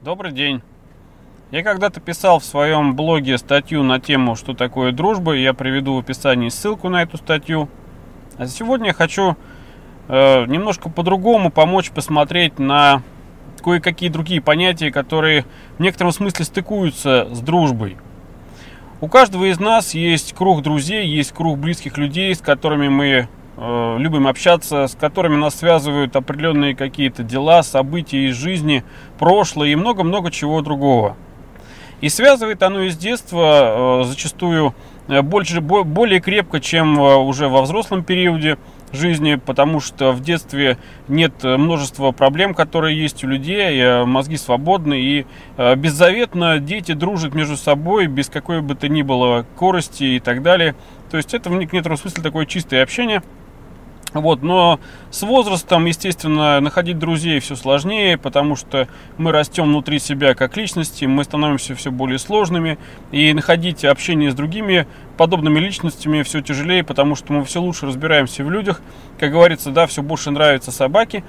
Добрый день. Я когда-то писал в своем блоге статью на тему, что такое дружба, я приведу в описании ссылку на эту статью. А сегодня я хочу э, немножко по-другому помочь посмотреть на кое-какие другие понятия, которые в некотором смысле стыкуются с дружбой. У каждого из нас есть круг друзей, есть круг близких людей, с которыми мы любим общаться, с которыми нас связывают определенные какие-то дела, события из жизни, прошлое и много-много чего другого. И связывает оно из детства э, зачастую э, больше, более крепко, чем уже во взрослом периоде жизни, потому что в детстве нет множества проблем, которые есть у людей, мозги свободны и беззаветно дети дружат между собой без какой бы то ни было корости и так далее. То есть это в некотором смысле такое чистое общение – вот, но с возрастом, естественно, находить друзей все сложнее, потому что мы растем внутри себя как личности, мы становимся все более сложными, и находить общение с другими подобными личностями все тяжелее, потому что мы все лучше разбираемся в людях. Как говорится, да, все больше нравятся собаки.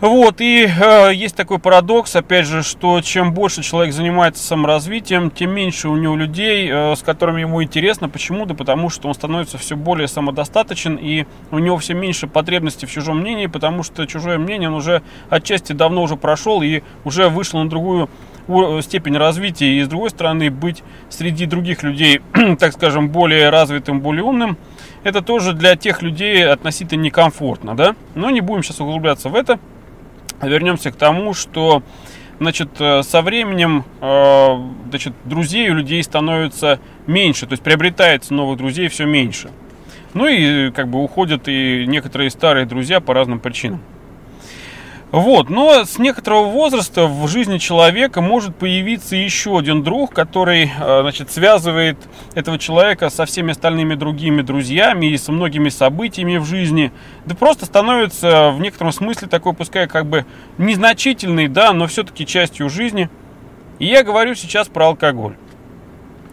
Вот, и э, есть такой парадокс, опять же, что чем больше человек занимается саморазвитием, тем меньше у него людей, э, с которыми ему интересно. Почему? Да потому что он становится все более самодостаточен, и у него все меньше потребностей в чужом мнении, потому что чужое мнение он уже отчасти давно уже прошел и уже вышел на другую степень развития. И с другой стороны, быть среди других людей, так скажем, более развитым, более умным, это тоже для тех людей относительно некомфортно, да? Но не будем сейчас углубляться в это вернемся к тому, что значит, э, со временем э, значит, друзей у людей становится меньше, то есть приобретается новых друзей все меньше. Ну и как бы уходят и некоторые старые друзья по разным причинам. Вот, но с некоторого возраста в жизни человека может появиться еще один друг, который, э, значит, связывает этого человека со всеми остальными другими друзьями и со многими событиями в жизни. Да просто становится в некотором смысле такой, пускай как бы незначительный, да, но все-таки частью жизни. И я говорю сейчас про алкоголь.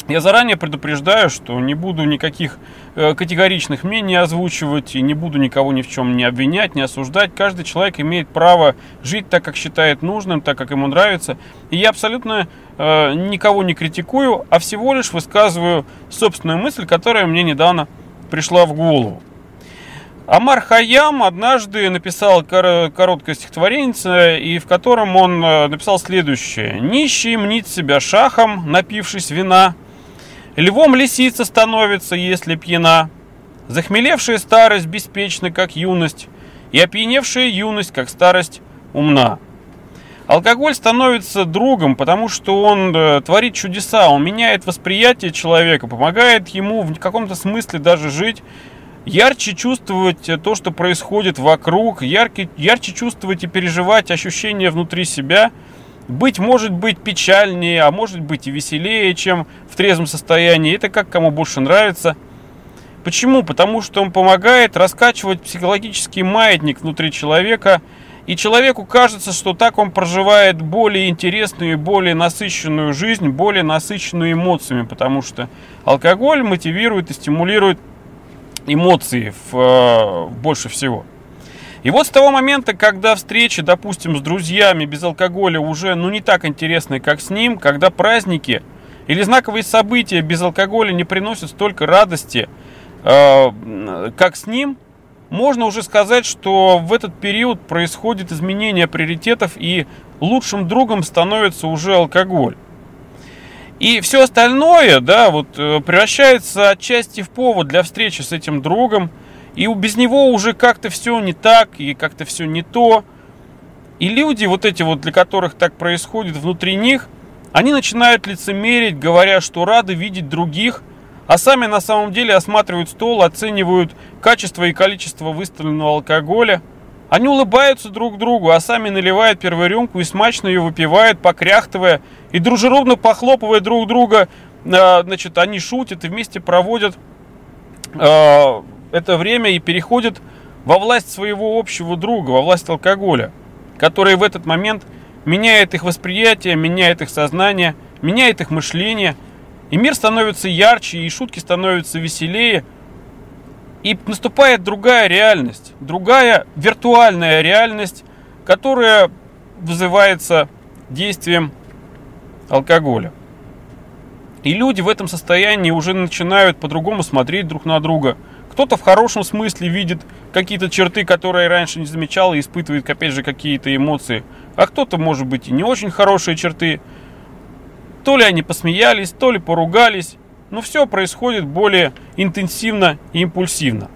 Я заранее предупреждаю, что не буду никаких э, категоричных мнений озвучивать и не буду никого ни в чем не обвинять, не осуждать. Каждый человек имеет право жить так, как считает нужным, так, как ему нравится. И я абсолютно э, никого не критикую, а всего лишь высказываю собственную мысль, которая мне недавно пришла в голову. Амар Хаям однажды написал короткое стихотворение, и в котором он э, написал следующее. «Нищий мнит себя шахом, напившись вина, Львом лисица становится, если пьяна. Захмелевшая старость беспечна, как юность, и опьяневшая юность, как старость, умна. Алкоголь становится другом, потому что он э, творит чудеса, он меняет восприятие человека, помогает ему в каком-то смысле даже жить, ярче чувствовать то, что происходит вокруг, ярче, ярче чувствовать и переживать ощущения внутри себя – быть может быть печальнее, а может быть и веселее, чем в трезвом состоянии. Это как кому больше нравится. Почему? Потому что он помогает раскачивать психологический маятник внутри человека, и человеку кажется, что так он проживает более интересную и более насыщенную жизнь, более насыщенную эмоциями, потому что алкоголь мотивирует и стимулирует эмоции в, э, больше всего. И вот с того момента, когда встречи, допустим, с друзьями без алкоголя уже ну не так интересны, как с ним, когда праздники или знаковые события без алкоголя не приносят столько радости, э, как с ним, можно уже сказать, что в этот период происходит изменение приоритетов и лучшим другом становится уже алкоголь. И все остальное, да, вот э, превращается отчасти в повод для встречи с этим другом, и без него уже как-то все не так, и как-то все не то. И люди, вот эти вот, для которых так происходит внутри них, они начинают лицемерить, говоря, что рады видеть других, а сами на самом деле осматривают стол, оценивают качество и количество выставленного алкоголя. Они улыбаются друг другу, а сами наливают первую рюмку и смачно ее выпивают, покряхтывая и дружелюбно похлопывая друг друга. А, значит, они шутят и вместе проводят а, это время и переходит во власть своего общего друга, во власть алкоголя, который в этот момент меняет их восприятие, меняет их сознание, меняет их мышление, и мир становится ярче, и шутки становятся веселее, и наступает другая реальность, другая виртуальная реальность, которая вызывается действием алкоголя. И люди в этом состоянии уже начинают по-другому смотреть друг на друга. Кто-то в хорошем смысле видит какие-то черты, которые раньше не замечал и испытывает, опять же, какие-то эмоции. А кто-то, может быть, и не очень хорошие черты. То ли они посмеялись, то ли поругались. Но все происходит более интенсивно и импульсивно.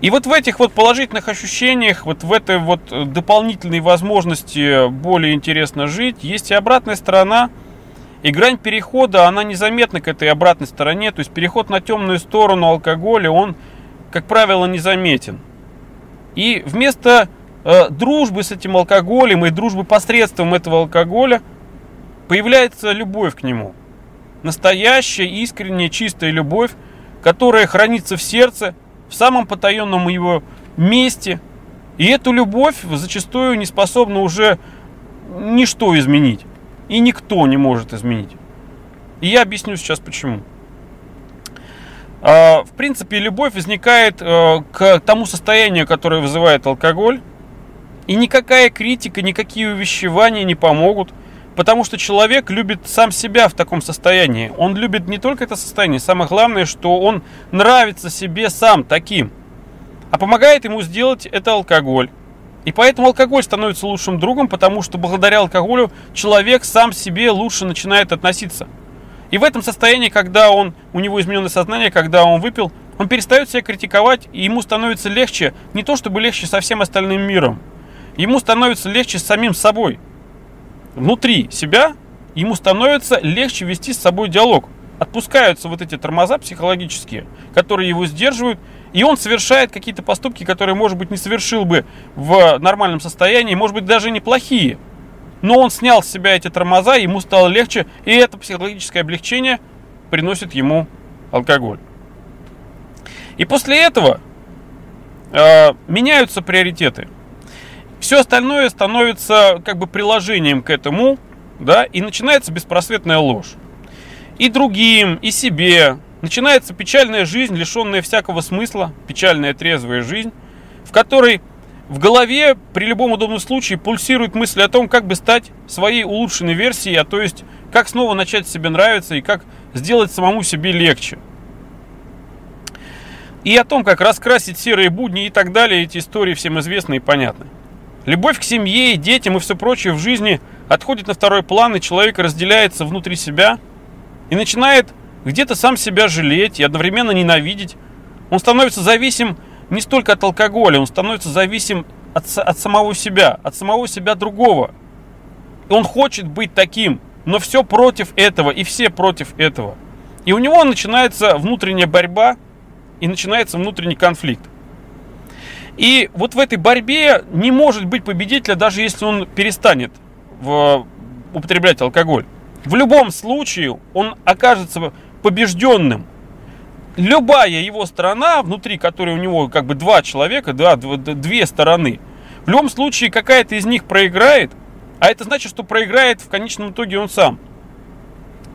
И вот в этих вот положительных ощущениях, вот в этой вот дополнительной возможности более интересно жить, есть и обратная сторона – и грань перехода, она незаметна к этой обратной стороне. То есть переход на темную сторону алкоголя, он, как правило, незаметен. И вместо э, дружбы с этим алкоголем и дружбы посредством этого алкоголя появляется любовь к нему. Настоящая, искренняя, чистая любовь, которая хранится в сердце, в самом потаенном его месте. И эту любовь зачастую не способна уже ничто изменить и никто не может изменить. И я объясню сейчас почему. А, в принципе, любовь возникает э, к тому состоянию, которое вызывает алкоголь. И никакая критика, никакие увещевания не помогут. Потому что человек любит сам себя в таком состоянии. Он любит не только это состояние, самое главное, что он нравится себе сам таким. А помогает ему сделать это алкоголь. И поэтому алкоголь становится лучшим другом, потому что благодаря алкоголю человек сам себе лучше начинает относиться. И в этом состоянии, когда он, у него измененное сознание, когда он выпил, он перестает себя критиковать, и ему становится легче, не то чтобы легче со всем остальным миром, ему становится легче с самим собой. Внутри себя ему становится легче вести с собой диалог. Отпускаются вот эти тормоза психологические, которые его сдерживают, и он совершает какие-то поступки, которые, может быть, не совершил бы в нормальном состоянии, может быть, даже неплохие. Но он снял с себя эти тормоза, ему стало легче, и это психологическое облегчение приносит ему алкоголь. И после этого э, меняются приоритеты. Все остальное становится как бы приложением к этому, да, и начинается беспросветная ложь. И другим, и себе, Начинается печальная жизнь, лишенная всякого смысла, печальная трезвая жизнь, в которой в голове при любом удобном случае пульсирует мысль о том, как бы стать своей улучшенной версией, а то есть как снова начать себе нравиться и как сделать самому себе легче. И о том, как раскрасить серые будни и так далее, эти истории всем известны и понятны. Любовь к семье и детям и все прочее в жизни отходит на второй план, и человек разделяется внутри себя и начинает где-то сам себя жалеть и одновременно ненавидеть. Он становится зависим не столько от алкоголя, он становится зависим от, от самого себя, от самого себя другого. И он хочет быть таким, но все против этого, и все против этого. И у него начинается внутренняя борьба, и начинается внутренний конфликт. И вот в этой борьбе не может быть победителя, даже если он перестанет в, употреблять алкоголь. В любом случае он окажется побежденным. Любая его сторона, внутри которой у него как бы два человека, да, две стороны, в любом случае какая-то из них проиграет, а это значит, что проиграет в конечном итоге он сам.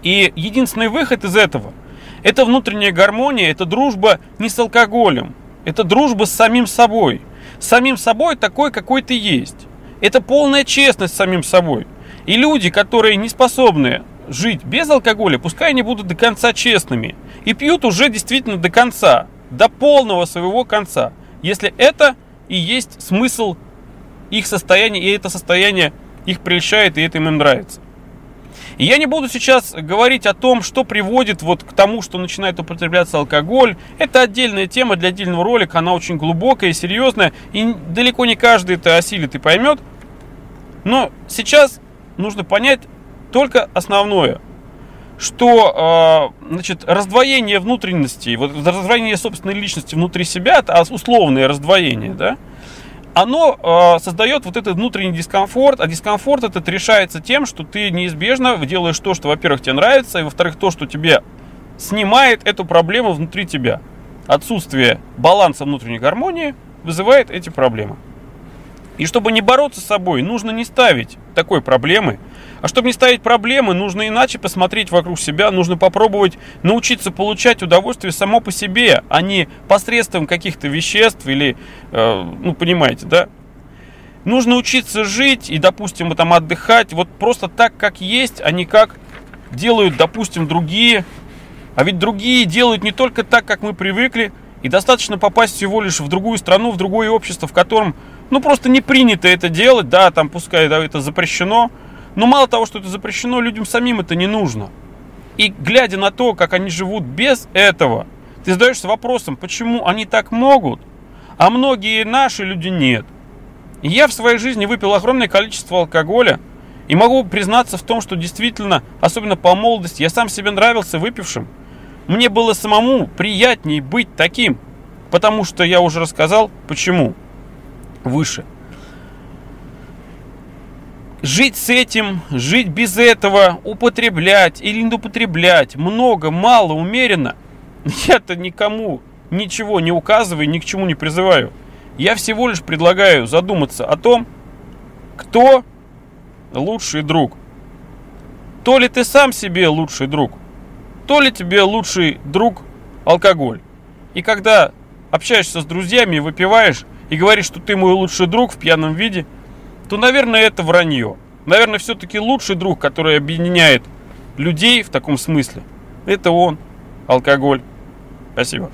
И единственный выход из этого – это внутренняя гармония, это дружба не с алкоголем, это дружба с самим собой. С самим собой такой, какой ты есть. Это полная честность с самим собой. И люди, которые не способны жить без алкоголя, пускай они будут до конца честными. И пьют уже действительно до конца, до полного своего конца. Если это и есть смысл их состояния, и это состояние их прельщает, и это им нравится. И я не буду сейчас говорить о том, что приводит вот к тому, что начинает употребляться алкоголь. Это отдельная тема для отдельного ролика, она очень глубокая и серьезная, и далеко не каждый это осилит и поймет. Но сейчас нужно понять, только основное, что э, значит, раздвоение внутренности, вот раздвоение собственной личности внутри себя, а условное раздвоение, да, оно э, создает вот этот внутренний дискомфорт, а дискомфорт этот решается тем, что ты неизбежно делаешь то, что, во-первых, тебе нравится, и, во-вторых, то, что тебе снимает эту проблему внутри тебя. Отсутствие баланса внутренней гармонии вызывает эти проблемы. И чтобы не бороться с собой, нужно не ставить такой проблемы, а чтобы не ставить проблемы, нужно иначе посмотреть вокруг себя, нужно попробовать научиться получать удовольствие само по себе, а не посредством каких-то веществ или, э, ну, понимаете, да? Нужно учиться жить и, допустим, там отдыхать вот просто так, как есть, а не как делают, допустим, другие. А ведь другие делают не только так, как мы привыкли, и достаточно попасть всего лишь в другую страну, в другое общество, в котором, ну, просто не принято это делать, да, там, пускай да, это запрещено, но мало того, что это запрещено, людям самим это не нужно. И глядя на то, как они живут без этого, ты задаешься вопросом, почему они так могут, а многие наши люди нет. Я в своей жизни выпил огромное количество алкоголя, и могу признаться в том, что действительно, особенно по молодости, я сам себе нравился выпившим. Мне было самому приятнее быть таким, потому что я уже рассказал, почему выше. Жить с этим, жить без этого, употреблять или не употреблять, много, мало, умеренно, я-то никому ничего не указываю, ни к чему не призываю. Я всего лишь предлагаю задуматься о том, кто лучший друг. То ли ты сам себе лучший друг, то ли тебе лучший друг алкоголь. И когда общаешься с друзьями, выпиваешь и говоришь, что ты мой лучший друг в пьяном виде, то, наверное, это вранье. Наверное, все-таки лучший друг, который объединяет людей в таком смысле, это он, алкоголь. Спасибо.